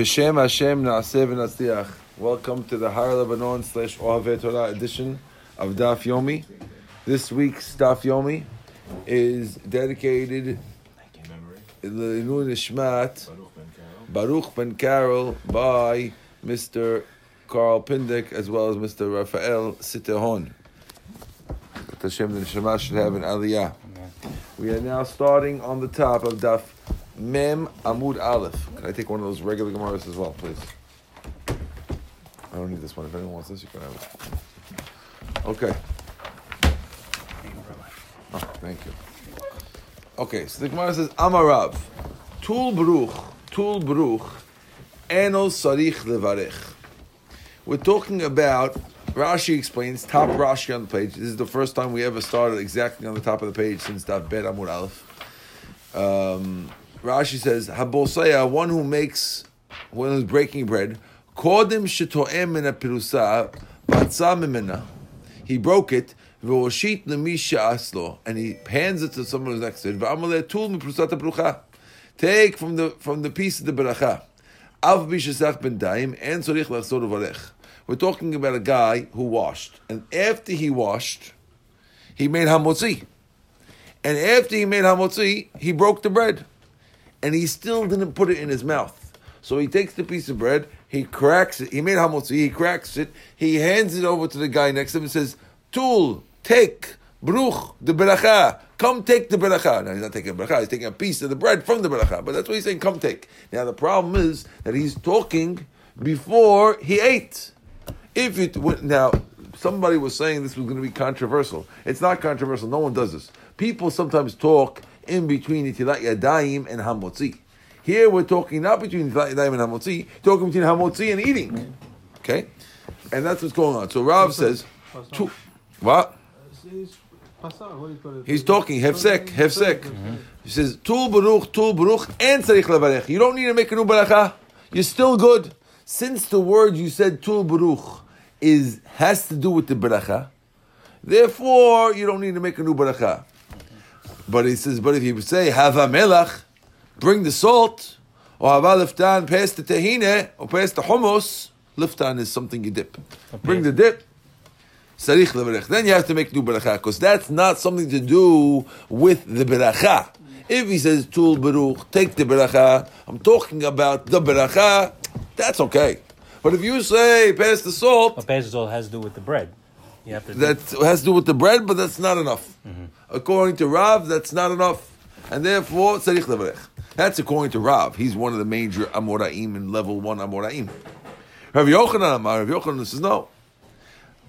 B'Shem Hashem Naaseh V'Natzliach. Welcome to the Har Lebanon slash Ohavei Torah edition of Daf Yomi. This week's Daf Yomi is dedicated L'Inu Nishmat Baruch Ben Carol by Mr. Carl Pindick as well as Mr. Rafael Sitehon. Hashem the Neshama should have an aliyah. We are now starting on the top of Daf Mem Amud Aleph. Can I take one of those regular Gemaras as well, please? I don't need this one. If anyone wants this, you can have it. Okay. Oh, thank you. Okay, so the Gemara says, Amarav, Tul Bruch, Tul Bruch, Eno Sarich Levarech. We're talking about, Rashi explains, top Rashi on the page. This is the first time we ever started exactly on the top of the page since Daf Bet Amud Aleph. Um, Rashi says, Habosaya, one who makes, one who's breaking bread, Kodim shetoem min pirusa, mimena. He broke it, v'oshit lemisha aslo, and he hands it to someone who's next to it. Take from the from the piece of the beracha. Av bishasach ben daim, and sorich lachsor varech. We're talking about a guy who washed, and after he washed, he made hamotzi. And after he made hamotzi, he broke the bread and he still didn't put it in his mouth. So he takes the piece of bread, he cracks it, he made hamotzi, he cracks it, he hands it over to the guy next to him and says, Tul, take, bruch, the beracha, come take the beracha. Now he's not taking a beracha, he's taking a piece of the bread from the beracha, but that's what he's saying, come take. Now the problem is that he's talking before he ate. If it went, now, somebody was saying this was going to be controversial. It's not controversial, no one does this. People sometimes talk in between Itilat Yadayim and Hamotzi. Here we're talking not between Itilat Yadayim and Hamotzi, talking between Hamotzi and eating. Okay? And that's what's going on. So Rav says, two, what? He's talking, hefsek, hefsek. He says, tul baruch, tul baruch, and tzarich levarech. You don't need to make a new baracha. You're still good. Since the word you said, tul baruch, is, has to do with the baracha, therefore you don't need to make a new baracha. But he says, but if you say hava melach, bring the salt, or hava liftan, pass the tahine, or pass the hummus, liftan is something you dip. Bring the dip. Sarich. Then you have to make new beracha because that's not something to do with the beracha. If he says tul beruch, take the beracha. I'm talking about the beracha. That's okay. But if you say pass the salt, But pass the salt has to do with the bread. That has to do with the bread, but that's not enough. According to Rav, that's not enough. And therefore, tzarich levarech. That's according to Rav. He's one of the major Amoraim in level one Amoraim. Rav Yochanan Amar, Rav Yochanan says no.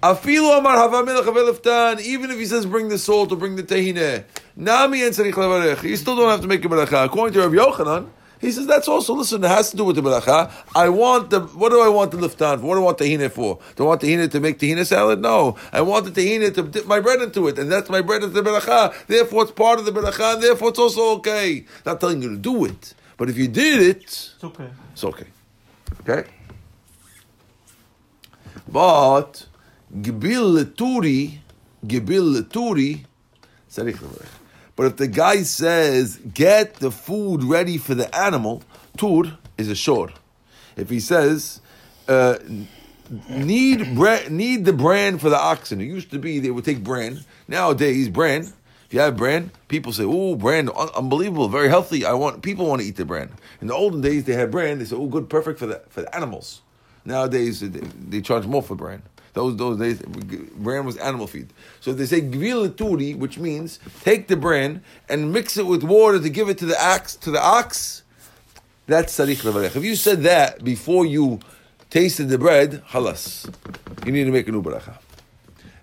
Afilu Amar Hava Melech Haveleftan, even if he says bring the salt or bring the tahine, Nami and tzarich levarech, you still don't have to make a beracha. According to Rav Yochanan, he says that's also listen. It has to do with the beracha. I want the what do I want the liftan for? What do I want the tahina for? Do I want the tahina to make tahina salad? No, I want the tahina to dip my bread into it, and that's my bread into the beracha. Therefore, it's part of the beracha. And therefore, it's also okay. Not telling you to do it, but if you did it, It's okay. it's okay. Okay. But gibil leturi, gibil leturi, tzarich levarech. But if the guy says, get the food ready for the animal, tur is a shor. If he says, uh, need bra- need the brand for the oxen. It used to be they would take brand. Nowadays, brand. If you have brand, people say, "Oh, brand, un- unbelievable, very healthy." I want people want to eat the brand. In the olden days, they had brand. They said, "Oh, good, perfect for the for the animals." Nowadays, they, they charge more for brand. Those those days, brand was animal feed. So they say gvilaturi, which means take the brand and mix it with water to give it to the ox. To the ox, that's sarich levarech. If you said that before you tasted the bread, halas, you need to make a new baracha.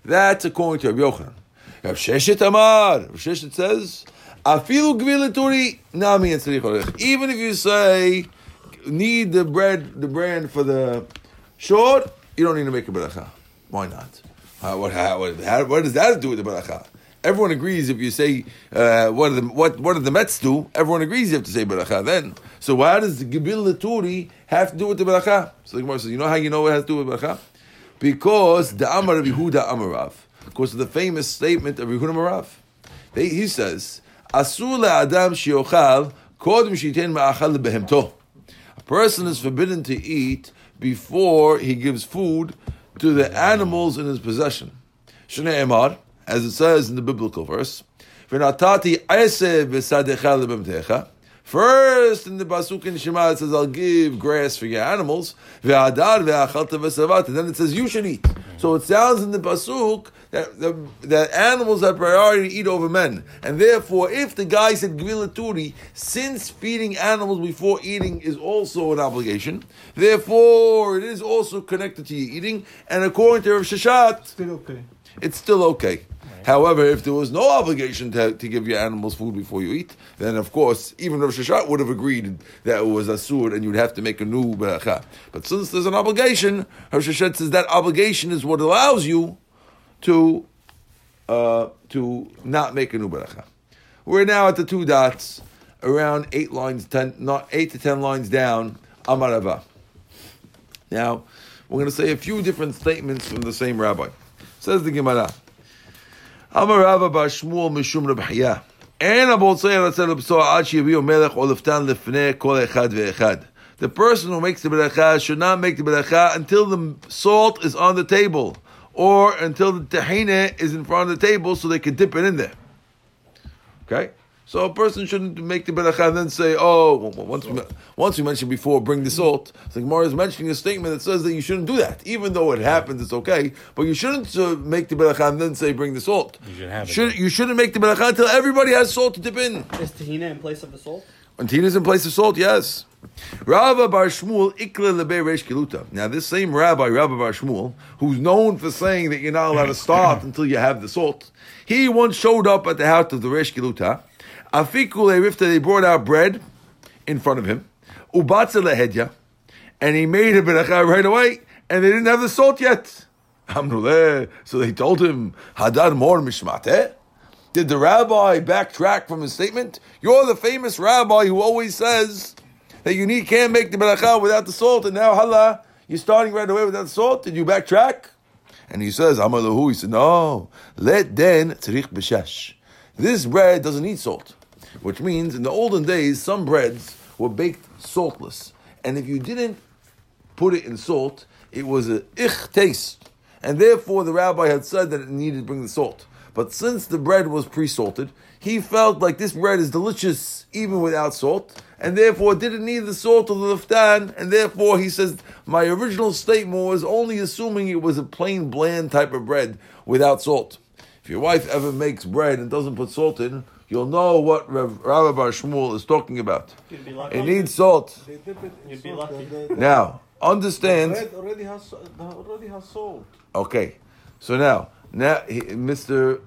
That's according to Rabbi Yochanan. Rav Sheshet Amar, Rav Sheshet says, afilu gvilaturi nami and sarich levarech. Even if you say need the bread, the brand for the short, you don't need to make a baracha. Why not? What, how, what, how, what does that do with the baracha? Everyone agrees if you say uh, what, the, what what do the Mets do? Everyone agrees you have to say baracha then. So why does the Gibil Laturi have to do with the baracha? So the Gemara says, you know how you know it has to do with baracha? Because the Amar of Yehuda Amarav, because of the famous statement of Yehuda Amarav. They, he says, Asur Adam shiochal kodem shiten ma'achal behemto. A person is forbidden to eat before he gives food to the animals in his possession. Shnei Emar, as it says in the biblical verse. First, in the Basuk in Shema, it says, I'll give grass for your animals. And then it says, you should eat. So it sounds in the Basuk that, that animals have priority to eat over men. And therefore, if the guy said Gvilaturi, since feeding animals before eating is also an obligation, therefore it is also connected to your eating. And according to Rav Shashat, Still okay. it's still okay. However, if there was no obligation to, to give your animals food before you eat, then of course, even Rav Shashat would have agreed that it was a asur and you'd have to make a new beracha. But since there's an obligation, Rav Shashat says that obligation is what allows you to uh, to not make a new beracha. We're now at the two dots, around eight lines, ten, not eight to ten lines down. Amarava. Now, we're going to say a few different statements from the same rabbi. Says the Gemara. Amar Rava bar Shmuel mishum Reb Chaya. אין הבוצע ירצה לבשור עד שיביאו מלך או לפתן לפני כל אחד ואחד. The person who makes the beracha should not make the beracha until the salt is on the table, or until the tahina is in front of the table so they can dip it in there. Okay? So a person shouldn't make the beracha and then say, oh, well, well, once we, once we mentioned before, bring the salt. So Gemara is mentioning a statement that says that you shouldn't do that. Even though it happens, it's okay. But you shouldn't uh, make the beracha and then say, bring the salt. You should have it. Should, you shouldn't make the beracha until everybody has salt to dip in. Is tahina in place of the salt? And is in place of salt, yes. Rava Bar Shmuel Ikle Lebe Reish Kiluta. Now, this same rabbi, Rava Bar Shmuel, who's known for saying that you're not allowed to start until you have the salt, he once showed up at the house of the Reish Kiluta. Afikule Rifta, they brought out bread in front of him. Ubatza Lehedya. And he made a beracha right away, and they didn't have the salt yet. Amruleh. So they told him, Hadar Mor Mishmateh. Did the rabbi backtrack from his statement? You're the famous rabbi who always says that you need can't make the beracha without the salt, and now hala, you're starting right away without salt. Did you backtrack? And he says, Amalahu. He said, No, let then tzrich b'shesh. This bread doesn't need salt, which means in the olden days some breads were baked saltless, and if you didn't put it in salt, it was a ich taste. And therefore, the rabbi had said that it needed to bring the salt. But since the bread was pre salted, he felt like this bread is delicious even without salt, and therefore didn't need the salt of the liftan, and therefore he says, My original statement was only assuming it was a plain bland type of bread without salt. If your wife ever makes bread and doesn't put salt in, you'll know what Rav, Rabbi Bar Shmuel is talking about. Be. It needs salt. They dip it You'd be salt. lucky. Uh, the- the- Now, understand. bread already has uh, already has salt. Okay, so now, now Mr.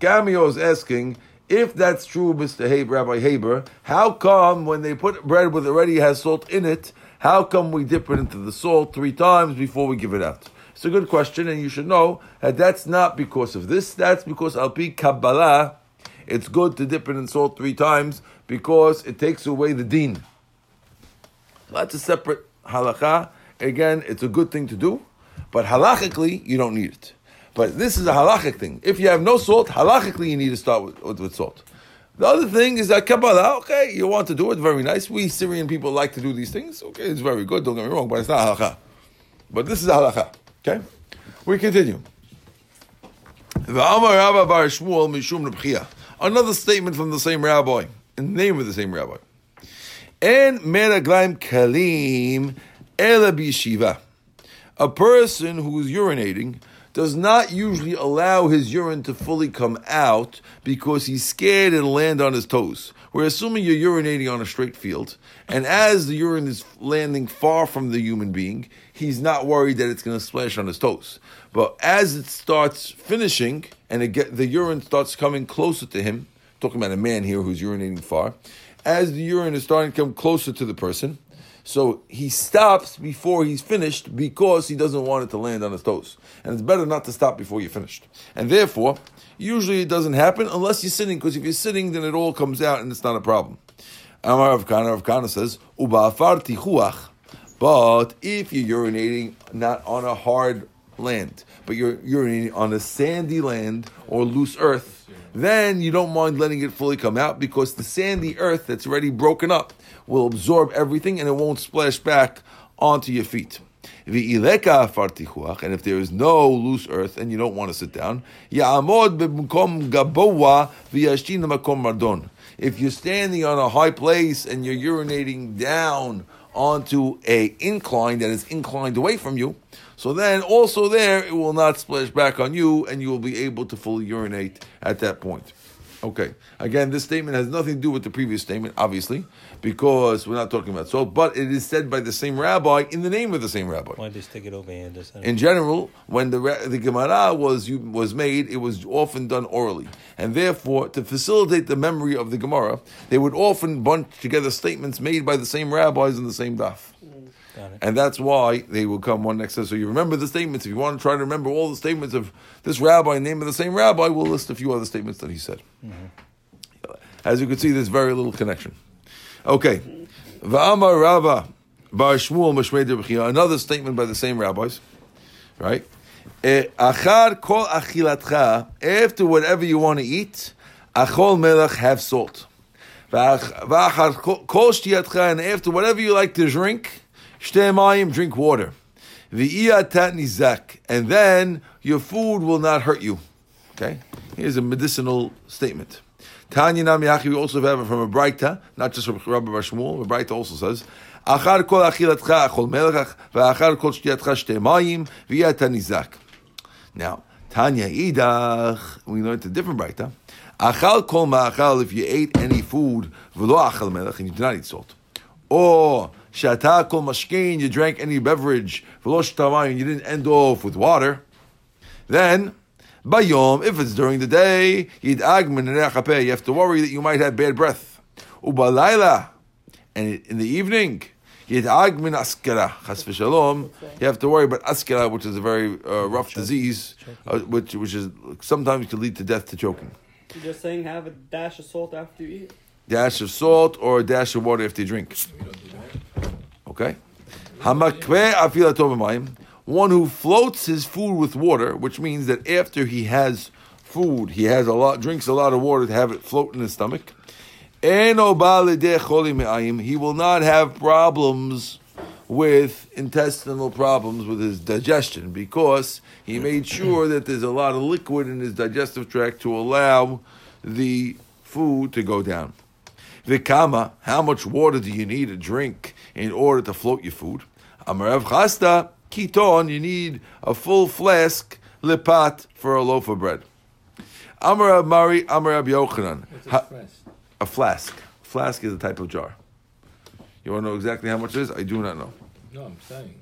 Cameo is asking if that's true, Mr. Haber, Rabbi Haber. How come when they put bread with already has salt in it? How come we dip it into the salt three times before we give it out? It's a good question, and you should know that that's not because of this. That's because al pi Kabbalah, it's good to dip it in salt three times because it takes away the deen. That's a separate halacha. Again, it's a good thing to do, but halachically, you don't need it. But this is a halachic thing. If you have no salt, halachically, you need to start with, with, with salt. The other thing is that Kabbalah, okay, you want to do it, very nice. We Syrian people like to do these things. Okay, it's very good, don't get me wrong, but it's not halacha. But this is halacha. Okay? We continue. Another statement from the same rabbi, in the name of the same rabbi. And meraglaim kalim ela b'yeshiva. A person who is urinating does not usually allow his urine to fully come out because he's scared it'll land on his toes. We're assuming you're urinating on a straight field, and as the urine is landing far from the human being, he's not worried that it's going to splash on his toes. But as it starts finishing and it get, the urine starts coming closer to him, talking about a man here who's urinating far, as the urine is starting to come closer to the person, so he stops before he's finished because he doesn't want it to land on his toes. And it's better not to stop before you're finished. And therefore, usually it doesn't happen unless you're sitting, because if you're sitting, then it all comes out and it's not a problem. Amar of Kana, Rav Kana says, Uba'afar tichuach. But if you're urinating not on a hard land, but you're urinating on a sandy land or loose earth, then you don't mind letting it fully come out because the sandy earth that's already broken up will absorb everything and it won't splash back onto your feet. And if there is no loose earth and you don't want to sit down. If you're standing on a high place and you're urinating down onto a incline that is inclined away from you, so then also there it will not splash back on you and you will be able to fully urinate at that point. Okay. Again, this statement has nothing to do with the previous statement, obviously, because we're not talking about salt, but it is said by the same rabbi in the name of the same rabbi. Why they stick it over here? In general, when the the Gemara was was made, it was often done orally, and therefore, to facilitate the memory of the Gemara, they would often bunch together statements made by the same rabbis in the same daf. And that's why they will come one next to So you remember the statements. If you want to try to remember all the statements of this rabbi, name of the same rabbi, we'll list a few other statements that he said. As you can see, there's very little connection. Okay. Va'amar Rava Bar Shmuel. Another statement by the same rabbis. Right? Eh, Achar kol achilatcha. After whatever you want to eat, achol melech have salt. Va'ach- Va'achar kol- kol shtiyatcha. And after whatever you like to drink, shtei mayim, drink water. And then your food will not hurt you. Okay? Here's a medicinal statement. Tanya Namiyachi, we also have it from a Braita, not just from Rabbi Bar Shmuel. A Braita also says, Achar kol achilatcha achol melech, v'achar kol shtei mayim, v'yat nizak. Now, Tanya Idach, we learned a different Braita. Achal kol ma'achal, if you ate any food, v'lo achal melech, and you did not eat salt. Or, shata kol mashkein, you drank any beverage, v'lo shtamayim, and you didn't end off with water. Then, bayom, if it's during the day, yid'ag min reach you have to worry that you might have bad breath. Ubalayla, and in the evening, yid'ag min askara, chas v'shalom, you have to worry about askara, which is a very uh, rough disease, uh, which which is sometimes can lead to death to choking. You're just saying have a dash of salt after you eat. Dash of salt or a dash of water after you drink. Okay? Hamakve afila tovim one who floats his food with water, which means that after he has food, he has a lot, drinks a lot of water to have it float in his stomach. He will not have problems with intestinal problems with his digestion because he made sure that there's a lot of liquid in his digestive tract to allow the food to go down. Vikama, how much water do you need to drink in order to float your food? Amarav chasta, kiton, you need a full flask, lipat, for a loaf of bread. Amarav Mari, Amarav Yochanan. A flask. Flask is a type of jar. You want to know exactly how much it is? I do not know. No, I'm saying.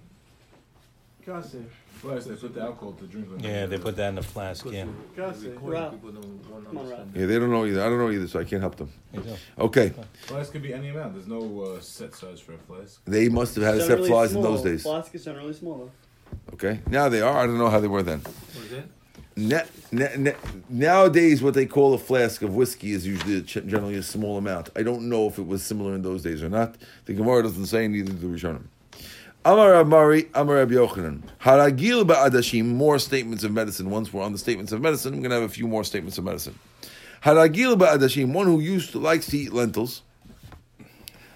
Kasef. First, they put the alcohol to drink. on Yeah, they put that in the flask. Yeah, Kasef. Rob. People don't want to Come on, Rob. understand. Yeah, they don't know either. I don't know either, so I can't help them. Okay. Flask could be any amount. There's no uh, set size for a flask. They must have had a set Generally flies in those days. Flask is generally smaller. Okay. Now they are. I don't know how they were then. What is it? Na- na- na- nowadays, what they call a flask of whiskey is usually a ch- generally a small amount. I don't know if it was similar in those days or not. The Gemara doesn't say, neither do the Rishonim. Amar Amari, Amar Rabbi Yochanan. Haragil ba'adashim, more statements of medicine. Once we're on the statements of medicine, I'm going to have a few more statements of medicine. Haragil ba'adashim, one who used to likes to eat lentils.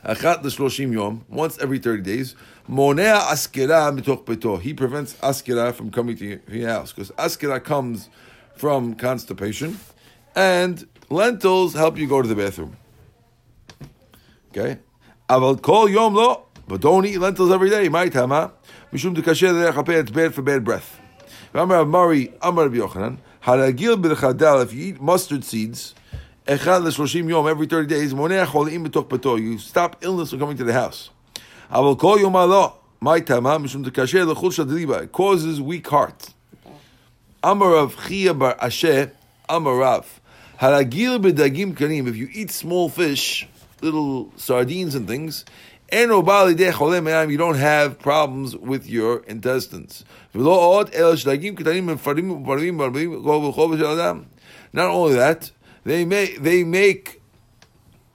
Achat l'shloshim yom, once every 30 days. Monea askera mitoch beto. He prevents askira from coming to your house. Because askira comes from constipation. And lentils help you go to the bathroom. Okay? Aval kol yom lo. But don't eat lentils every day. My tama. Mishum de kasher derech hapeh, It's bad for bad breath. Amar Mari, Amar Yochanan. Haragil b'chadal. If you eat mustard seeds, echad l'shloshim yom every thirty days. Moneh cholim b'toch beto. You stop illness from coming to the house. Aval kol yom lo. My law. My tama. Mishum de kasher l'chul shadliba. It causes weak heart. Amar Rav Chia bar Asher, Amar Rav. Haragil b'dagim kanim. If you eat small fish, little sardines and things, you don't have problems with your intestines. Not only that, they make they make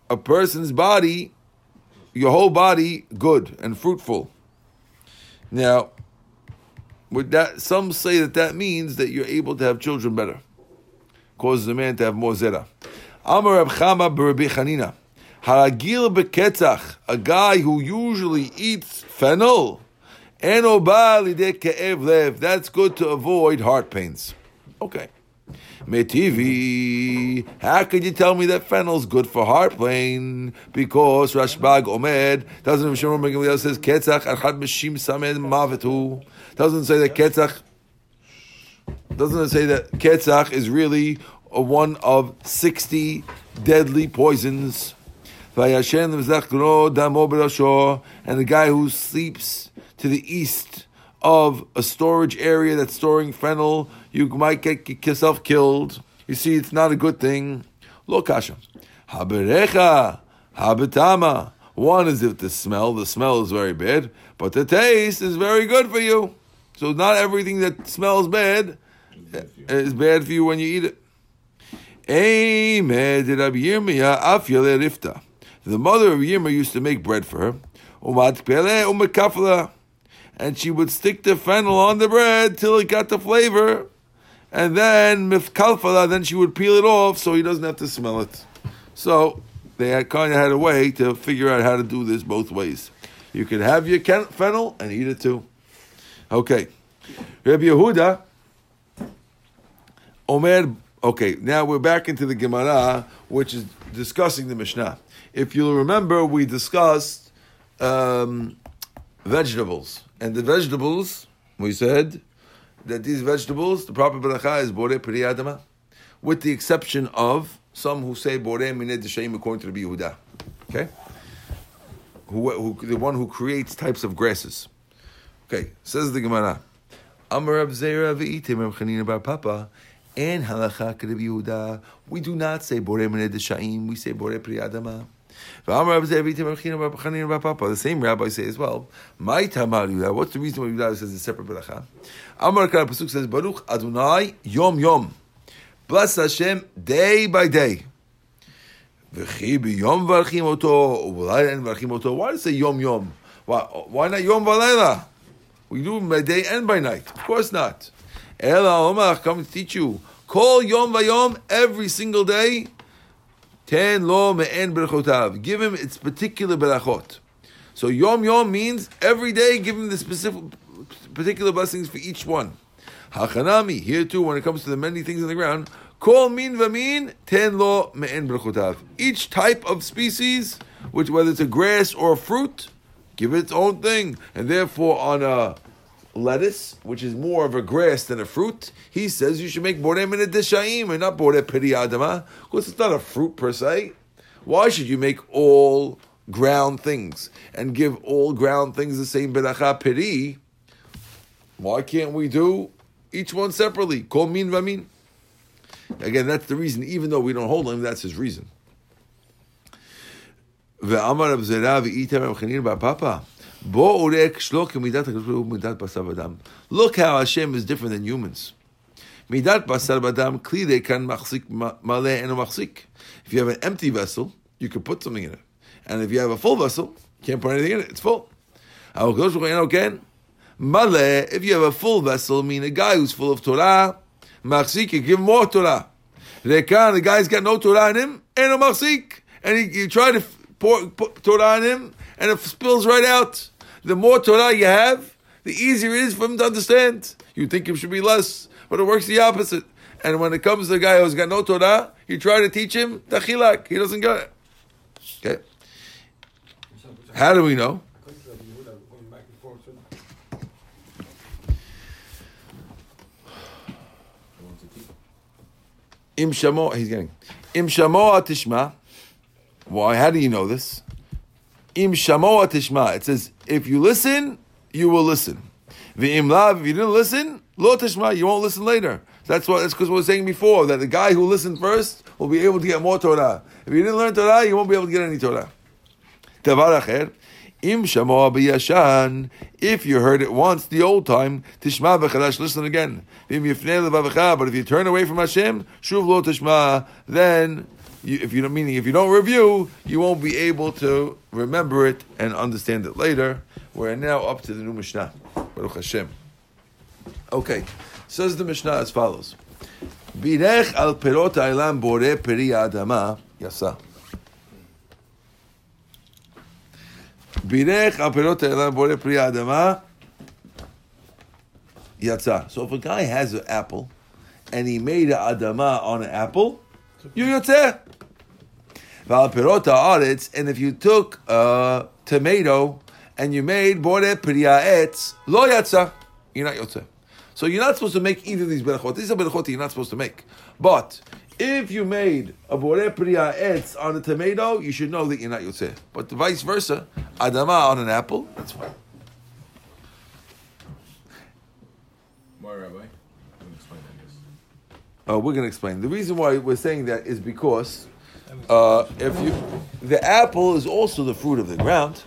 a person's body, your whole body, good and fruitful. Now, with that, some say that that means that you're able to have children better. causes a man to have more zera. Amar Reb Chama b'Rabbi Chanina. Haragil beketzach, a guy who usually eats fennel. That's good to avoid heart pains. Okay. Metivi, how could you tell me that fennel's good for heart pain? Because Rashbag Omed doesn't says ketzach achad mishim samed mavetu. Doesn't say that ketzach. Doesn't say that ketzach is really one of sixty deadly poisons? And the guy who sleeps to the east of a storage area that's storing fennel, you might get yourself killed. You see, it's not a good thing. Lo kasha. Haberecha, habetama. One is if the smell, the smell is very bad, but the taste is very good for you. So not everything that smells bad uh, is bad for you when you eat it. Amen. Did Rabbi Yirmiyah afyale rifta. The mother of Yirmiyah used to make bread for her. And she would stick the fennel on the bread till it got the flavor, and then mifkalfala, then she would peel it off so he doesn't have to smell it. So they had kind of had a way to figure out how to do this both ways. You could have your fennel and eat it too. Okay, Rabbi Yehuda, Omer. Okay, now we're back into the Gemara, which is discussing the Mishnah. If you'll remember, we discussed um, vegetables. And the vegetables, we said that these vegetables, the proper bracha is bore peri adama, with the exception of some who say bore mined d'shaim according to the Yehuda. Okay? Who, who, the one who creates types of grasses. Okay, says the Gemara. Amar Rab Zera v'itim Rab Papa, and halacha. We do not say bore mined d'shaim, we say bore peri adama. The same rabbi say as well. My tamar What's the reason why Yudah says a separate bracha? Amar Kara Pasuk says Baruch Adonai Yom Yom. Bless Hashem day by day. Why does it say Yom Yom? Why, why not Yom v'layla? We do by day and by night. Of course not. Ela Omach, come to teach you. Call Yom v'yom every single day. Ten lo me'en berchotav. Give him its particular berachot. So yom yom means every day give him the specific particular blessings for each one. Hachanami, here too, when it comes to the many things on the ground, kol min vamin ten lo me'en berchotav. Each type of species, which whether it's a grass or a fruit, give it its own thing. And therefore on a lettuce, which is more of a grass than a fruit, he says you should make borei min deshaim and not borei peri adama, because it's not a fruit per se. Why should you make all ground things and give all ground things the same beracha peri? Why can't we do each one separately? Kol min vamin. Again, that's the reason. Even though we don't hold him, that's his reason. ואמר רב זרע ואיתם רב חנין בר פאפא Look how Hashem is different than humans. If you have an empty vessel, you can put something in it. And if you have a full vessel, you can't put anything in it. It's full. If you have a full vessel, mean a guy who's full of Torah, machzik, you give more Torah. The guy's got no Torah in him, eno machzik. And you try to pour, put Torah in him, and it spills right out the more Torah you have, the easier it is for him to understand. You think it should be less, but it works the opposite. And when it comes to the guy who's got no Torah, you try to teach him tachilak. He doesn't get it. Okay. How do we know? Im shamo, he's getting. Im shamo atishma. Why? How do you know this? Im shamoa tishma. It says, if you listen, you will listen. V'im lav, if you didn't listen, lo tishma, you won't listen later. That's what. That's because we were saying before that the guy who listened first will be able to get more Torah. If you didn't learn Torah, you won't be able to get any Torah. Tavar acher, im shamoa b'yashan. If you heard it once, the old time, tishma v'chadash, listen again. But if you turn away from Hashem, shuv lo tishma, then you, if you don't meaning if you don't review, you won't be able to remember it and understand it later. We're now up to the new Mishnah. Baruch Hashem. Okay, says the Mishnah as follows: Birech al perot ha'elam bore peri ha'adama yasa. Birech al perot ha'elam bore peri ha'adama yatsa. So if a guy has an apple and he made an adama on an apple, you yotzeh. Val perot ha'aretz, and if you took a tomato and you made bore peri ha'etz, lo yatsa, you're not yotzeh. So you're not supposed to make either of these berachot. These are berachot you're not supposed to make. But if you made a bore priya etz on a tomato, you should know that you're not yotzeh. But vice versa, adama on an apple, that's fine. Why, Rabbi? Let me explain that, yes. Uh, we're going to explain. The reason why we're saying that is because uh, if you, the apple is also the fruit of the ground,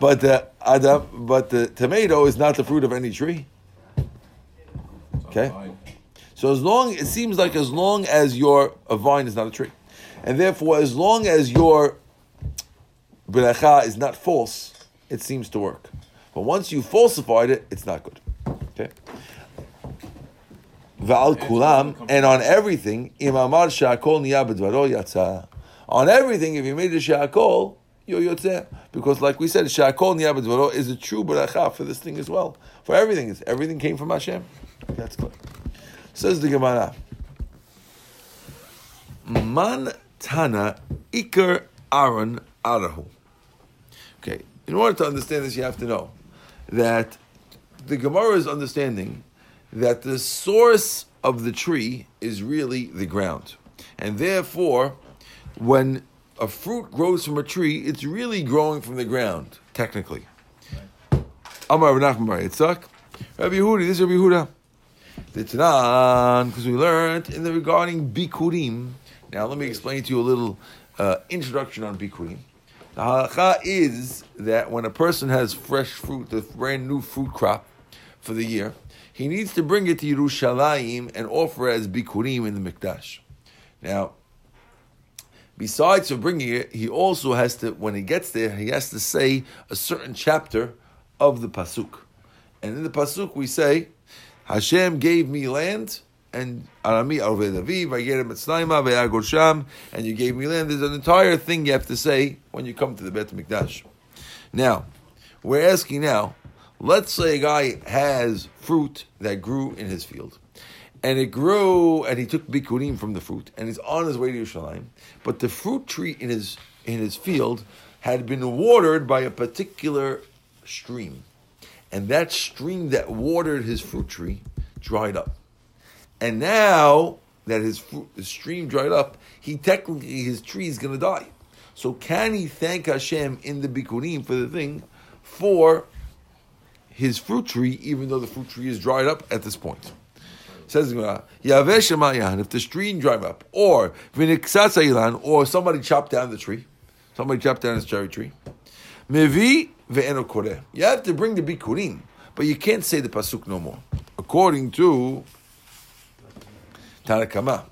but the adam, but the tomato is not the fruit of any tree. Okay. So as long it seems like as long as your a vine is not a tree, and therefore as long as your bracha is not false, it seems to work. But once you falsified it, it's not good. Okay. Va'al kulam and on everything imamar shakol niya b'dvaro yatsa. On everything, if you made a shakol, you're yotzeh. Because like we said, shakol niya b'dvaro is a true bracha for this thing as well. For everything, it's, everything came from Hashem. That's clear. Says the Gemara. Man Tana Iker Aaron Arahu. Okay, in order to understand this, you have to know that the Gemara is understanding that the source of the tree is really the ground. And therefore, when a fruit grows from a tree, it's really growing from the ground, technically. Amar Nachman Bar Yitzchak. Rabbi Yehudi, this is Rabbi Yehuda. The Tanan, because we learned in the regarding Bikurim. Now, let me explain to you a little uh, introduction on Bikurim. The halacha is that when a person has fresh fruit, the brand new fruit crop for the year, he needs to bring it to Yerushalayim and offer it as Bikurim in the Mikdash. Now, besides bringing it, he also has to, when he gets there, he has to say a certain chapter of the pasuk. And in the pasuk we say, Hashem gave me land, and and you gave me land. There's an entire thing you have to say when you come to the Bet Mikdash. Now, we're asking now, let's say a guy has fruit that grew in his field. And it grew, and he took bikurim from the fruit, and he's on his way to Yerushalayim. But the fruit tree in his in his field had been watered by a particular stream, and that stream that watered his fruit tree dried up. And now that his, fruit, his stream dried up, he technically his tree is going to die. So can he thank Hashem in the bikurim for the thing for his fruit tree, even though the fruit tree is dried up at this point? Says Gemara, if the stream dried up, or Viniksatsa Ilan, or somebody chopped down the tree, somebody chopped down his cherry tree, Mevi ve'eno koreh. You have to bring the bikurim, but you can't say the pasuk no more. According to Tanakama.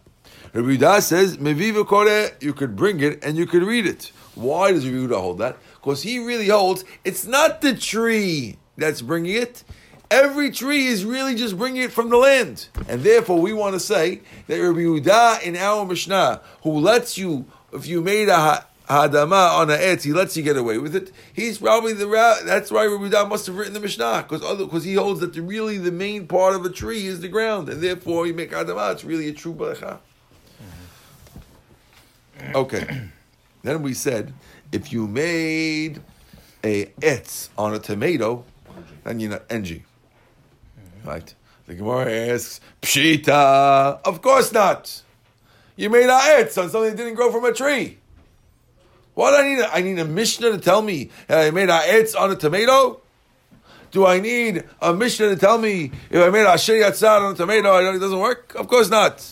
Rabbi Yehuda says, Mevi ve'koreh, you could bring it and you could read it. Why does Rabbi Yehuda hold that? Because he really holds, it's not the tree that's bringing it. Every tree is really just bringing it from the land. And therefore, we want to say that Rabbi Yehuda in our Mishnah, who lets you, if you made a hadama on a etz, he lets you get away with it. He's probably the that's why Rabbi Yehuda must have written the Mishnah because because he holds that the really the main part of a tree is the ground, and therefore you make hadama. It's really a true baracha. Mm-hmm. Okay, then we said if you made a etz on a tomato, then you're not enji. Right? The Gemara asks, Pshita, of course not. You made a etz on something that didn't grow from a tree. What do I need? A, I need a Mishnah to tell me that I made a etz on a tomato? Do I need a Mishnah to tell me if I made a asher yatzar on a tomato, I don't, it doesn't work? Of course not.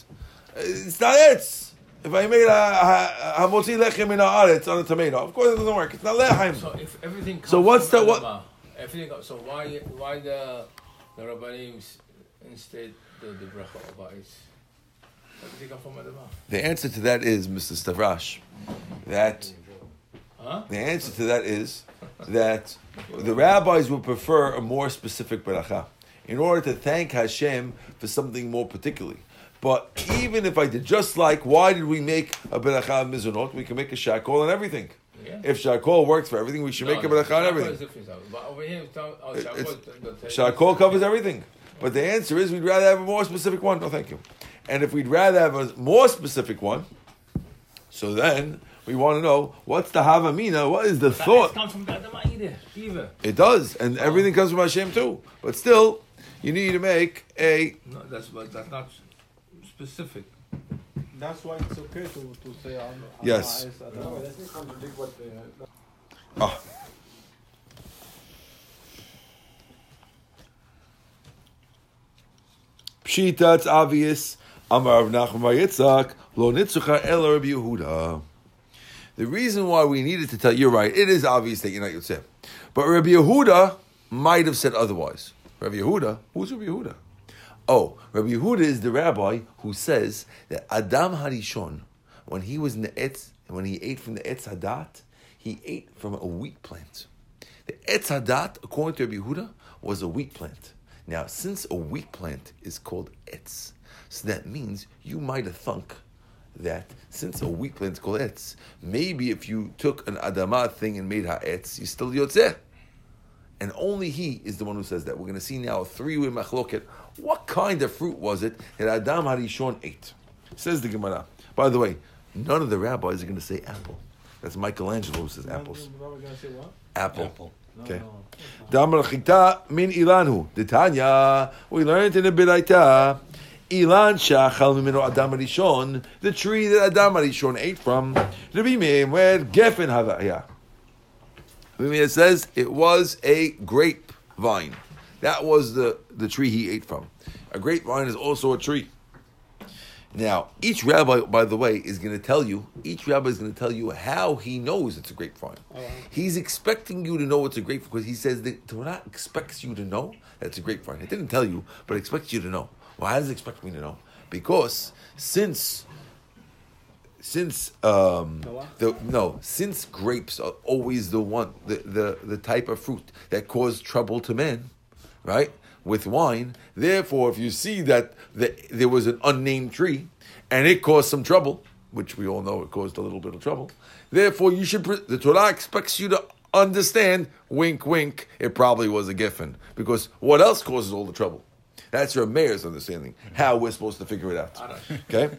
It's not etz. If I made a hamotzi lechem in a on a tomato, of course it doesn't work. It's not lechem. So if everything comes So what's the- what- Everything so why why the the rabbanim instead the the bracha about it? Everything comes from Adama. The answer to that is, Mr. Stavrash, that Huh? the answer to that is that the rabbis would prefer a more specific beracha in order to thank Hashem for something more particularly. But even if I did, just like, why did we make a beracha mizunot? We can make a shakol and everything. Yeah. If shakol works for everything, we should make a No, beracha on everything. But over here, oh, shakol- the- the- Shakol covers everything. But the answer is we'd rather have a more specific one. No, thank you. And if we'd rather have a more specific one, so then we want to know what's the Havamina, what is the That thought? comes from the Adama either. It does, and everything comes from Hashem too. But still, you need to make a. No, that's but that's not specific. That's why it's okay to, to say Am- Yes. Amma is No, Adama. it doesn't contradict what they. Ah. Pshita, it's obvious. Amar Rav Nachman Yitzchak, lo nitzucha el Rabbi Yehuda. The reason why we needed to tell you're right, it is obvious that you're not Yotzeh. But Rabbi Yehuda might have said otherwise. Rabbi Yehuda, who's Rabbi Yehuda? Oh, Rabbi Yehuda is the rabbi who says that Adam Harishon, when he was in the Etz, when he ate from the Etz Hadat, he ate from a wheat plant. The Etz Hadat, according to Rabbi Yehuda, was a wheat plant. Now, since a wheat plant is called Etz, so that means you might have thunk that since a wheat plant is called Etz, maybe if you took an Adamah thing and made ha'etz, you still Yotzeh. And only he is the one who says that. We're going to see now three-way machloket. What kind of fruit was it that Adam Harishon ate? Says the Gemara. By the way, none of the rabbis are going to say apple. That's Michelangelo who says apples. Now we're gonna say? Apple. Apple. Okay. no. Damar chita min ilanu. Titania. We learned in the Biraita. Ilan shachal mimeno Adam Harishon. The tree that Adam Harishon ate from. Rabbi Meir where gefen havaya. Rabbi Meir says it was a grape vine. That was the, the tree he ate from. A grapevine is also a tree. Now, each rabbi, by the way, is going to tell you, each rabbi is going to tell you how he knows it's a grapevine. He's expecting you to know it's a grapevine because he says the Torah expects you to know that it's a grapevine. It didn't tell you, but it expects you to know. Well, how does it expect me to know? Because since since um, the no, since grapes are always the one the, the, the type of fruit that cause trouble to men, right? With wine, therefore, if you see that the, there was an unnamed tree and it caused some trouble, which we all know it caused a little bit of trouble, therefore you should. pre- The Torah expects you to understand. Wink, wink. It probably was a giffen because what else causes all the trouble? That's your Meir's understanding. How we're supposed to figure it out. Okay?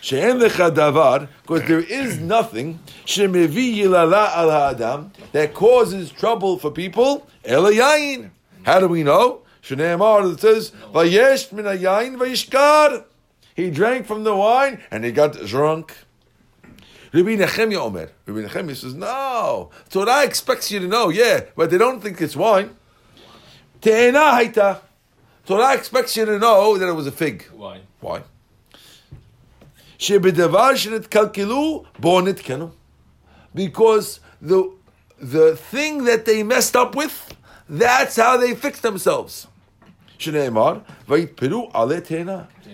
She'en davar, because there is nothing shemevi yilala al ha'adam that causes trouble for people. Elayayin. How do we know? Shneimar that says vayesh min hayayin vayishkar. He drank from the wine and he got drunk. Rabbi Nehemiah Omer. Rabbi Nehemiah says, no. Torah expects you to know, yeah, but they don't think it's wine. Te'ena haita. Torah expects you to know that it was a fig. Why? Why? Because the the thing that they messed up with, that's how they fix themselves.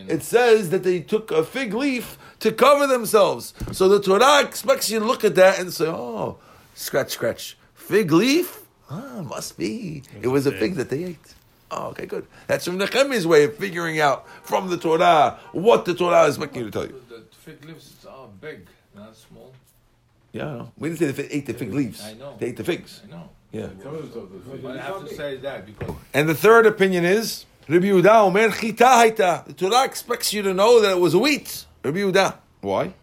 It says that they took a fig leaf to cover themselves. So the Torah expects you to look at that and say, oh, scratch, scratch. Fig leaf? Ah, must be. It was a fig that they ate. Oh, okay, good. That's from Nehemiah's way of figuring out from the Torah what the Torah is making you to tell you. The fig leaves are big, not small. Yeah, We didn't say they ate the fig leaves. I know. They ate the figs. I know. Yeah. I have to say that because. And the third opinion is Rabbi Uda Omer Chita Haita. The Torah expects you to know that it was wheat. Rabbi Yehuda. Why?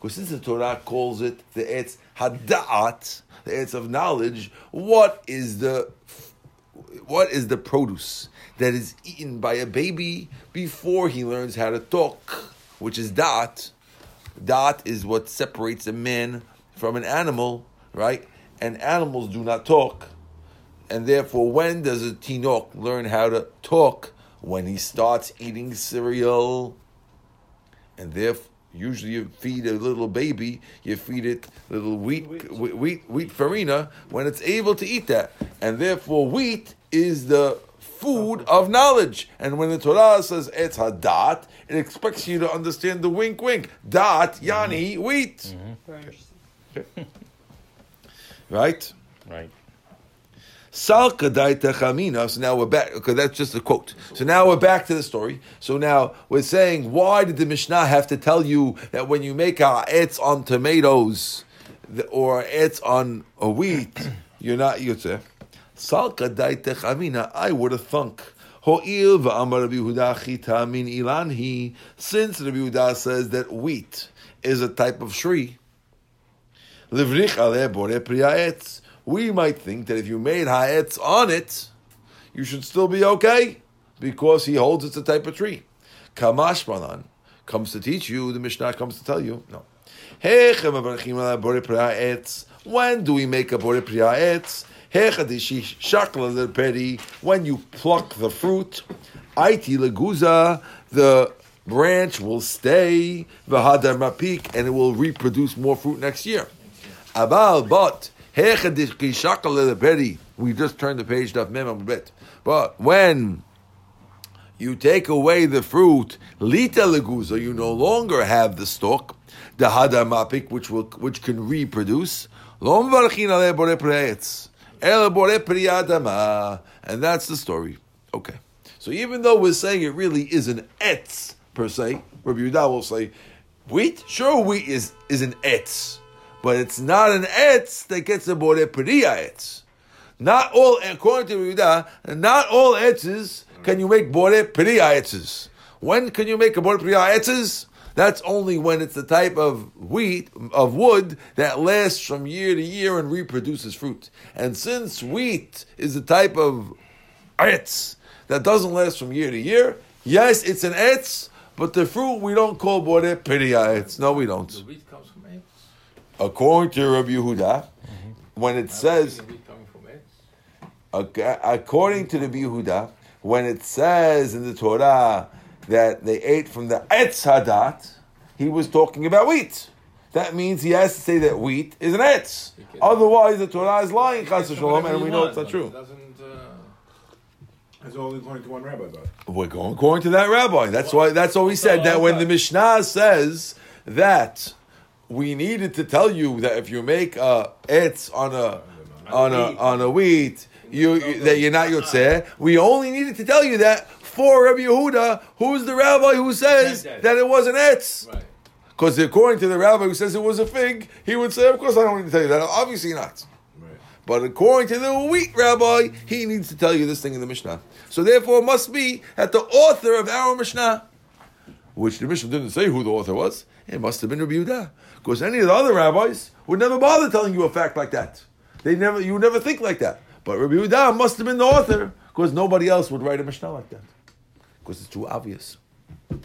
Because since the Torah calls it the Etz Hadat, the Etz of knowledge, what is the what is the produce that is eaten by a baby before he learns how to talk, which is dat? Da'at is what separates a man from an animal, right? And animals do not talk. And therefore, when does a tinok learn how to talk? When he starts eating cereal. And therefore, usually you feed a little baby, you feed it little wheat, wheat, wheat, wheat farina when it's able to eat that. And therefore, wheat is the food of knowledge. And when the Torah says it's hadat, it expects you to understand the wink, wink. Dat, mm-hmm. yani, wheat. Mm-hmm. Very interesting. Right? Right. Salka daita. So now we're back. Okay, that's just a quote. So now we're back to the story. So now we're saying, why did the Mishnah have to tell you that when you make a etz on tomatoes or etz on a wheat, you're not yotze? Salka daita chamina. I would have thunk. Ho'il v'amar Rabbi Yehuda chita min ilanhi. Since Rabbi Yehuda says that wheat is a type of shri, Livrich ale bore priya etz. We might think that if you made ha'etz on it, you should still be okay because he holds it's a type of tree. Kamash Malan comes to teach you, the Mishnah comes to tell you, no. When do we make a bore priya etz? Hechadishi shakla peri. When you pluck the fruit, aiti leguza, the branch will stay, v'hadar mapik, and it will reproduce more fruit next year. Abal, but hechadishi shakla peri. We just turned the page to mem a bit. But when you take away the fruit, lita leguza, you no longer have the stalk, the hadar mapik, which will which can reproduce. And that's the story. Okay, so even though we're saying it really is an etz per se, Rabbi Yehuda will say, wheat, sure, wheat is is an etz, but it's not an etz that gets a bore priya etz. Not all, according to Yehuda, not all etzes can you make bore priya etzes. When can you make a bore priya etzes? That's only when it's the type of wheat, of wood, that lasts from year to year and reproduces fruit. And since wheat is the type of etz that doesn't last from year to year, yes, it's an etz, but the fruit we don't call bore priya etz. No, we don't. The wheat comes from eggs. According to Rabbi Yehuda, when it says The wheat coming from eggs. Ac- according to the Yehuda, when it says in the Torah that they ate from the Etz Hadat, he was talking about wheat. That means he has to say that wheat is an Etz. Otherwise, the Torah is lying, Chas Shalom, and we know it's not true. Doesn't. Uh, That's only according to one rabbi, but We're going according to that rabbi. That's why. That's all he said. That when the Mishnah says that we needed to tell you that if you make a etz on a on a on a wheat, you, you- that you're not yotzeh. We only needed to tell you that for Rabbi Yehuda, who's the rabbi who says that. it was an etz. right. Because according to the rabbi who says it was a fig, he would say, "Of course, I don't need to tell you that. Obviously not." right. But according to the wheat rabbi, he needs to tell you this thing in the Mishnah. So therefore, it must be that the author of our Mishnah, which the Mishnah didn't say who the author was, it must have been Rabbi Yehuda. Because any of the other rabbis would never bother telling you a fact like that. They never, you would never think like that. But Rabbi Yehuda must have been the author, because nobody else would write a Mishnah like that. Because it's too obvious. Are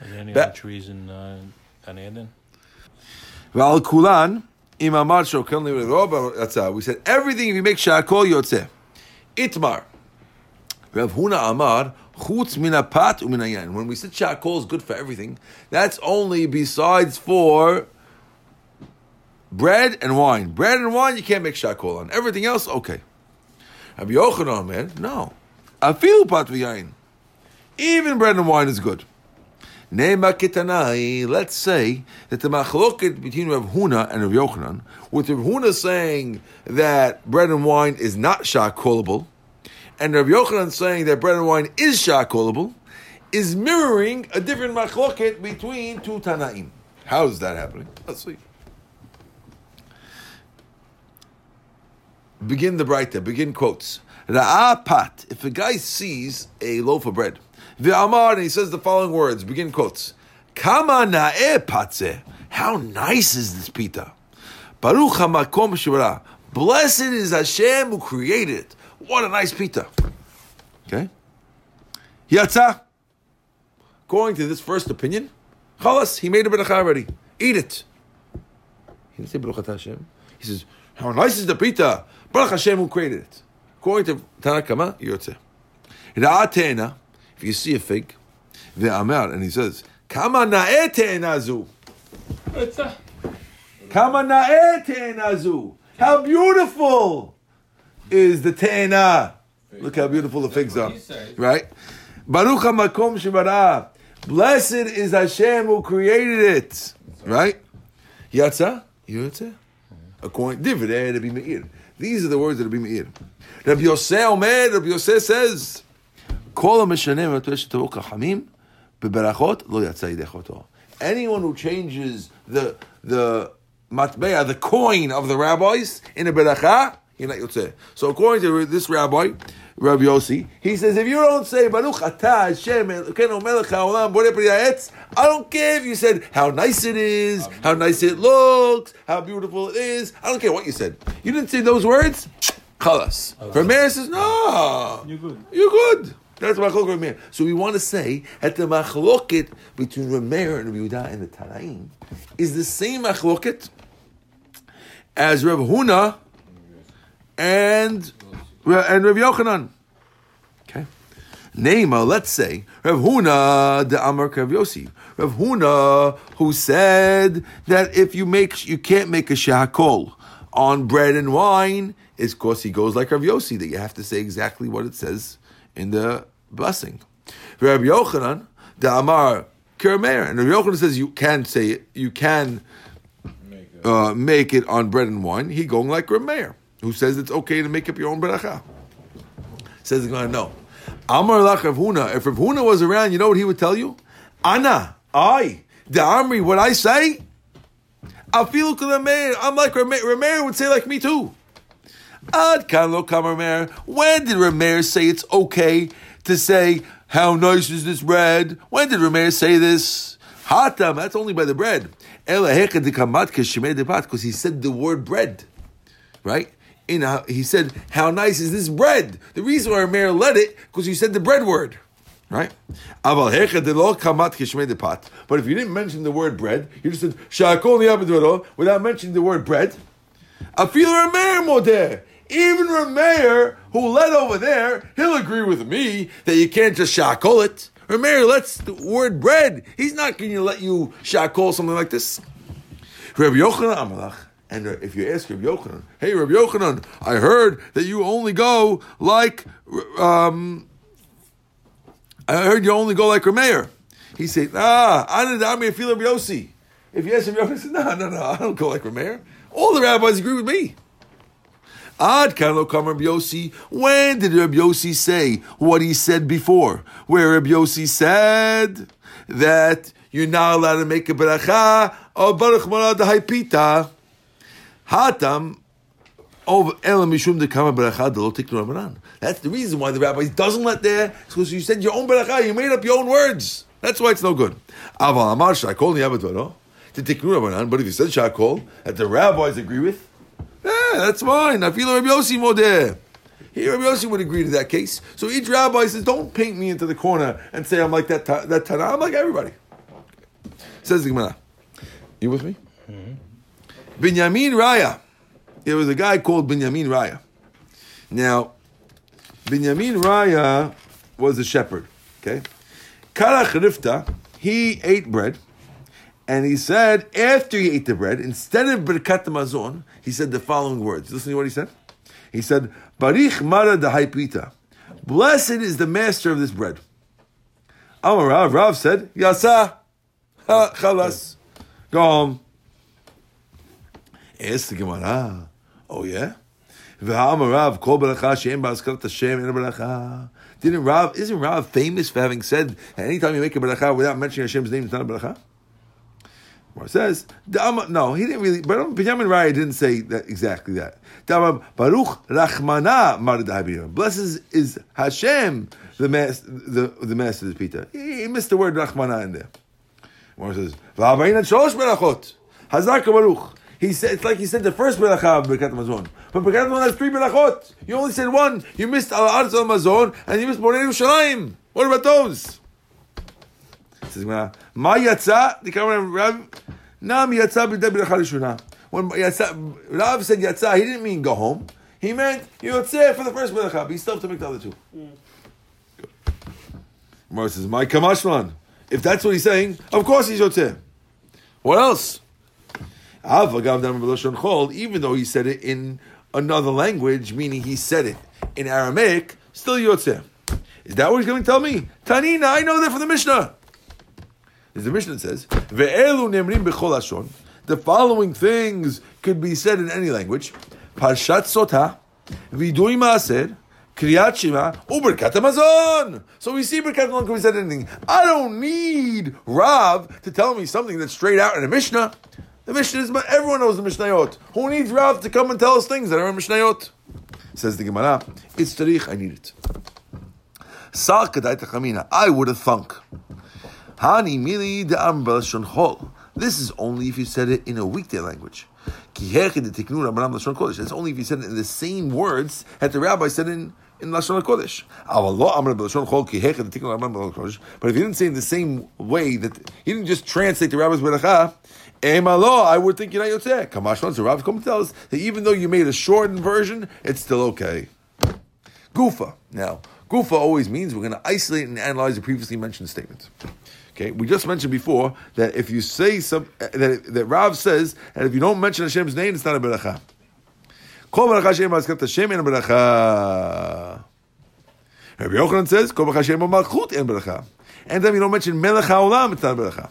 there any Ba- other trees in uh, Gan Eden? Val kulan imamar shokan That's we said everything. If you make shakol yotzeh, itmar. Rav Huna Amar chutz mina pat uminayan. When we said shakol is good for everything, that's only besides for bread and wine. Bread and wine you can't make shakol on. Everything else okay. Rabbi Yochanan man, no. Afilu pat v'yayin. Even bread and wine is good. Let's say that the machloket between Rav Huna and Rav Yochanan, with Rav Huna saying that bread and wine is not shakolable, and Rav Yochanan saying that bread and wine is shakolable, is mirroring a different machloket between two tanaim. How is that happening? Let's see. Begin the Braita. Begin quotes. Ra'apat. If a guy sees a loaf of bread, V'amar, and he says the following words. Begin quotes. Kama na'e patze. How nice is this pita? Baruch hamakom shivra. Blessed is Hashem who created it. What a nice pita. Okay. Yatza. According to this first opinion, chalas, he made a beracha already. Eat it. He didn't say Baruch Hashem. He says, how nice is the pita? Baruch Hashem who created it. According to Tanakama, Yotze. Ra'at te'ena, if you see a fig, ve'amar, and he says, Kama na'e te'ena zu. Kama na'e te'ena zu. How beautiful is the te'ena. Look how beautiful the figs are. Right? Baruch hamakom shebara. Blessed is Hashem who created it. Right? Yatza? Yatza? according Rabbi Meir. These are the words of Rabbi Meir. Rabbi Yosef Omer, Rabbi Yosef says, כל המשנה מהתורה שטבעו חכמים בברכות לא יצא ידי חוטאו. Anyone who changes the the matbea, the coin of the rabbis in a beracha, you're not yotze. So according to this rabbi, Rabbi Yossi, he says if you don't say Baruch Atah Hashem Elokeinu Melech Haolam Borei Pri Ha'etz, I don't care if you said how nice it is, how nice it looks, how beautiful it is. I don't care what you said. You didn't say those words. Chalas. Rameir says no. You're good. You're good. That's machlok Rameir. So we want to say that the machloket between Rameir and Yehuda and the Tanaim is the same machloket as Rav Huna and and Rav Yochanan. Okay. Neima, uh, let's say Rav Huna the Amar Rav. Rav Huna who said that if you make you can't make a shahakol on bread and wine, is because he goes like Rav Yossi that you have to say exactly what it says in the blessing. Rabbi Yochanan the Amar Kermer and Rabbi Yochanan says you can say it, you can Make a, uh, make it on bread and wine, he going like Rameir, who says it's okay to make up your own bracha. Says he's going to know. Amar lach Rav Huna. If Rav Huna was around, you know what he would tell you? Anna, I, the Amri, what I say, I feel. I'm like. Rameir would say like me too. Ad kan lo kam Rameir. When did Rameir say it's okay to say how nice is this bread? When did Rameir say this? Hatam. That's only by the bread. Because he said the word bread, right? In a, he said, "How nice is this bread?" The reason why Rameir led it because he said the bread word, right? But if you didn't mention the word bread, you just said without mentioning the word bread. I feel Rameir. Even Rameir, who led over there, he'll agree with me that you can't just shakol it. Rameir lets the word bread. He's not going to let you shakol something like this. Rabbi Yochanan Amalach. And uh, if you ask Rabbi Yochanan, hey, Rabbi Yochanan, I heard that you only go like, um, I heard you only go like Rameir. He said, ah, I'm feel Rabbi Yossi. If you ask Rabbi Yochanan, he said, no, no, no, I don't go like Rameir. All the rabbis agree with me. Ad Rabbi Yossi. When did Rabbi Yossi say what he said before? Where Rabbi Yossi said that you're not allowed to make a beracha of Baruch Marad Haipita. Hatam. That's the reason why the rabbi doesn't let there. Because you said your own beracha. You made up your own words. That's why it's no good. Aval Amar Shakol Niyabadvaro to Ramadan. But if you said Shakol that the rabbis agree with, yeah, that's fine. I feel Rabbi Yossi modeh. Here, Rabbi Yossi would agree to that case. So each rabbi says, "Don't paint me into the corner and say I'm like that. Ta- that Tana. I'm like everybody." Says the Gemara. You with me? Mm-hmm. Binyamin Raya. There was a guy called Binyamin Raya. Now, Binyamin Raya was a shepherd. Okay, Karach Rifta. He ate bread. And he said, after he ate the bread, instead of Birkat Mazon, he said the following words. Listen to what he said. He said, Barich Mara da Haipita. Blessed is the master of this bread. Amar Rav, Rav said, Yasa, ha, chalas, go home. Asked the Gemara, oh yeah? V'ha'amar Rav, kol Hashem. Didn't Rav, isn't Rav famous for having said, anytime you make a beracha without mentioning Hashem's name, it's not a beracha? It says, no, he didn't really, but Benjamin Raya didn't say that exactly that. Baruch Rachmana Maradabir. Blessed is Hashem, the master, the, the master of the pita. He, he missed the word Rachmana in there. Mar says, V'abayin shalosh berachot. Hazak Baruch. He said, it's like he said the first beracha of Birkat Mazon. But Birkat Mazon has three berachot. You only said one. You missed Al Arz Al Mazon, and you missed Borei Yerushalayim. What about those? Says Ma yatsa, the Rav, Nam yatsa b'racha rishuna. When yatsa, Rav said yatsa, he didn't mean go home. He meant you yotzeh for the first beracha, but you still have to make the other two. Good. Gemara says, My kamashman. If that's what he's saying, of course he's yotzeh. What else? Av agav dam b'lashon chol, even though he said it in another language, meaning he said it in Aramaic, still yotzeh. Is that what he's going to tell me? Tanina, I know that from the Mishnah. As the Mishnah says, Ve'elu nemrim the following things could be said in any language. Parshat Sotah, Vidui Maaser, Kriyat Shema, Uberkat Hamazon. So we see Berkat Hamazon can be said anything. I don't need Rav to tell me something that's straight out in a Mishnah. The Mishnah is, everyone knows the Mishnayot. Who needs Rav to come and tell us things that are in Mishnayot? Says the Gemara, it's Tarich, I need it. I would have thunk. Hani Mili de. This is only if you said it in a weekday language. That's only if you said it in the same words that the rabbi said in in Lashon Kodesh. Aval lo amar b'Lashon Chol ki hechi de tiknu Rabbanan Lashon Kodesh. But if you didn't say it in the same way that you didn't just translate the rabbi's beracha, I would think you're not yotzeh. Kamashon, so rabbi come tell us that even though you made a shortened version, it's still okay. Gufa. Now, Gufa always means we're going to isolate and analyze the previously mentioned statement. Okay, we just mentioned before that if you say some that, that Rav says that if you don't mention Hashem's name, it's not a beracha. Kol beracha Hashem mazkat Hashem en beracha. Rabbi Yochanan says Kol beracha Hashem malchut en beracha. And then you don't mention Melech Haolam, it's not a beracha.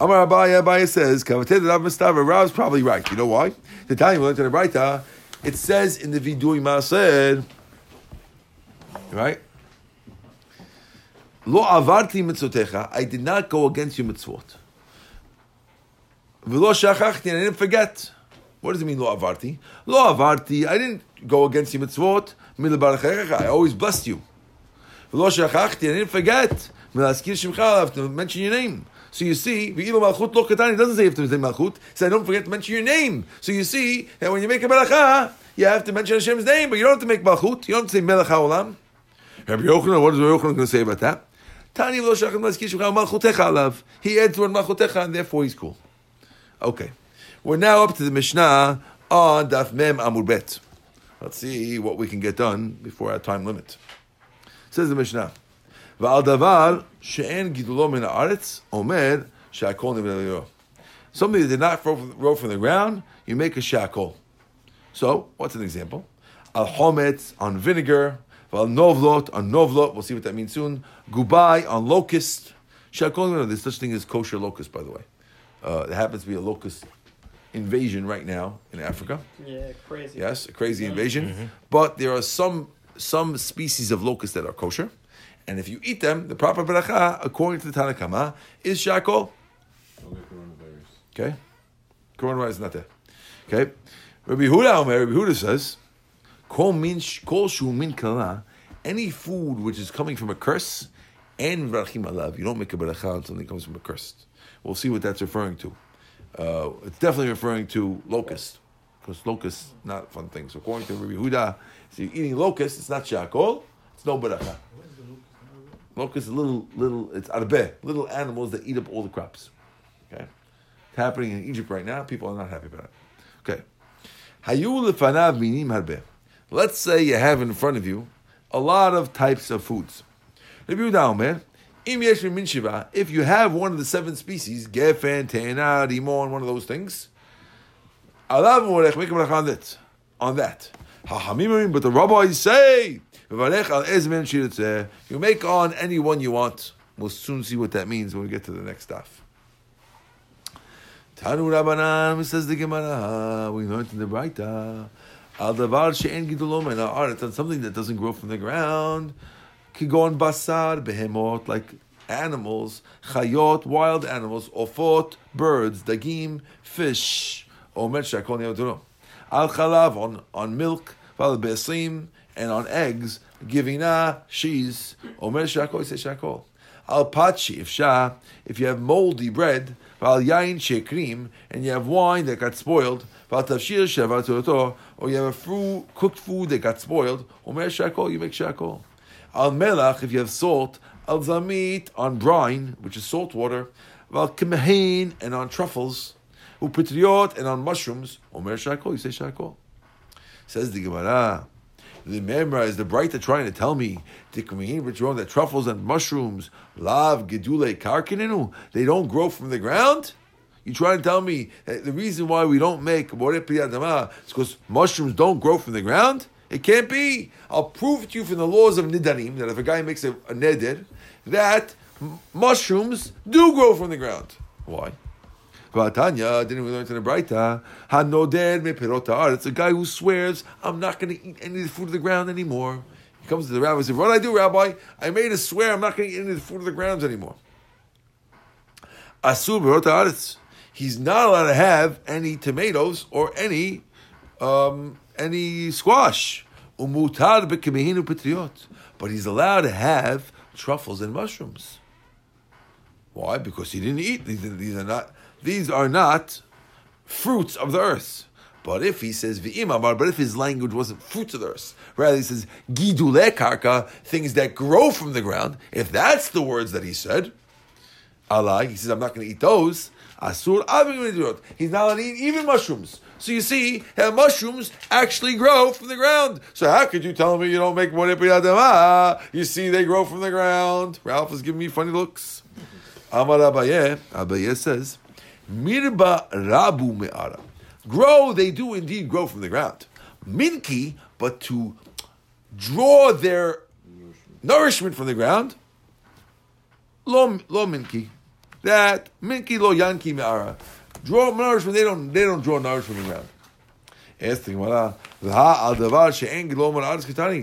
Amar Abaye, Abaye says Kavatet Rav Mistava. Rav's probably right. You know why? The time we learned in the Braita, it says in the Vidui Maaser, right? Lo avarti mitzotecha. I did not go against your mitzvot. V'lo shachachti. I didn't forget. What does it mean, lo avarti? Lo avarti. I didn't go against your mitzvot. I always blessed you. V'lo shachachti. I didn't forget. Milaskir shimcha. I have to mention your name. So you see, malchut lo katani doesn't say you have to say malchut. It says don't forget to mention your name. So you see that when you make a beracha, you have to mention Hashem's name, but you don't have to make malchut. You don't have to say melech haolam. Rabbi Yochanan, what is Rabbi Yochanan going to say about that? Tani malchutecha alav. He adds the word malchutecha, and therefore he's cool. Okay, we're now up to the Mishnah on daf mem amur bet. Let's see what we can get done before our time limit. Says the Mishnah, va'al davar she'en gidulo min ha'aretz omer shakol neveliyo. Something that did not grow from the ground, you make a shakol. So, what's an example? Al chometz on vinegar, val novlot on novlot, we'll see what that means soon. Gubai on locust. There's such thing as kosher locust, by the way. Uh, there happens to be a locust invasion right now in Africa. Yeah, crazy. Yes, a crazy invasion. But there are some some species of locusts that are kosher. And if you eat them, the proper bracha, according to the Tanakama, is shakol. Don't get coronavirus. Okay? Coronavirus is not there. Okay? Rabbi Huda Omer, Rabbi Huda says, Kol kol shu min kala, any food which is coming from a curse, and vrachim alav, you don't make a bracha on something that comes from a curse. We'll see what that's referring to. Uh, it's definitely referring to locust, because locust not fun things. So according to Rabbi Huda, so you're eating locust, it's not shakol, it's no bracha. Locust is little, little, it's arbe, little animals that eat up all the crops. Okay? It's happening in Egypt right now. People are not happy about it. Okay. Hayu lefanav minim harbe. Let's say you have in front of you a lot of types of foods. Yesh min shiva, if you have one of the seven species, gefen, te'ena, rimon, one of those things, on that. On that. But the rabbis say, you make on any one you want. We'll soon see what that means when we get to the next stuff. Tanu Rabbanan, says the Gemara, we learned in the Braita, al davar she'en gidulom ha'aretz, on something that doesn't grow from the ground, could go on basar, behemot, like animals, chayot, wild animals, ofot, birds, dagim, fish, omer shakol ne'oduro. Al chalav, on, on milk, val be'eslim, and on eggs, givina, she's, omer shakol, shakol. Al pachi, if shah, if you have moldy bread, val yain shekrim, and you have wine that got spoiled, tavshir or you have a cooked food that got spoiled, omer you make shakol. Al melach, if you have salt, al zamit, on brine, which is salt water, val kimehin, and on truffles, upitriot, and on mushrooms, omer you say shakol. Says the Gemara. The Memra is the Braita trying to tell me that truffles and mushrooms, lav gedule karkininu, they don't grow from the ground? You trying to tell me the reason why we don't make is because mushrooms don't grow from the ground? It can't be. I'll prove to you from the laws of nidarim that if a guy makes a, a neder, that mushrooms do grow from the ground. Why? Vatanya, didn't we learn to the Braita? Hanoder me. It's a guy who swears, I'm not going to eat any of the food of the ground anymore. He comes to the rabbi and says, What did I do, Rabbi? I made a swear I'm not going to eat any of the food of the grounds anymore. Asur ha'aretz. He's not allowed to have any tomatoes or any um, any squash. Umutar b'kemehinu patriot. But he's allowed to have truffles and mushrooms. Why? Because he didn't eat. These, these are not. These are not fruits of the earth. But if he says v'imamar, but if his language wasn't fruits of the earth, rather he says gidule karka, things that grow from the ground. If that's the words that he said, Allah, he says I'm not going to eat those. Asur avim He's not allowed to eat even mushrooms. So you see, mushrooms actually grow from the ground. So how could you tell me you don't make one Ah, You see, they grow from the ground. Ralph is giving me funny looks. Amar Abaye, Abaye says, Mirba rabu me'ara. Grow, they do indeed grow from the ground. Minki, but to draw their nourishment from the ground, lo, lo minki. That minki lo yanki me'ara. Draw nourishment, they don't, they don't draw nourishment from the ground.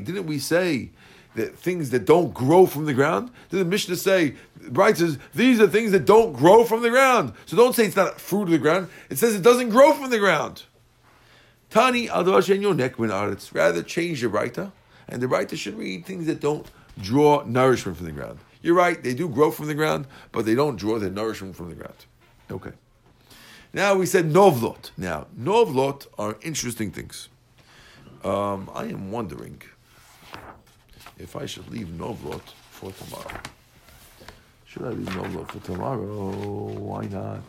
Didn't we say that things that don't grow from the ground? Did the Mishnah say, Bright says, these are things that don't grow from the ground. So don't say it's not fruit of the ground. It says it doesn't grow from the ground. Tani aretz. Rather change the Braita, and the Braita should read things that don't draw nourishment from the ground. You're right, they do grow from the ground, but they don't draw their nourishment from the ground. Okay. Now we said novlot. Now, novlot are interesting things. Um, I am wondering if I should leave novlot for tomorrow. Should I leave novlot for tomorrow? Why not?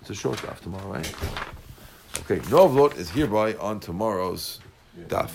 It's a short daf tomorrow, right? Okay, novlot is hereby on tomorrow's daf.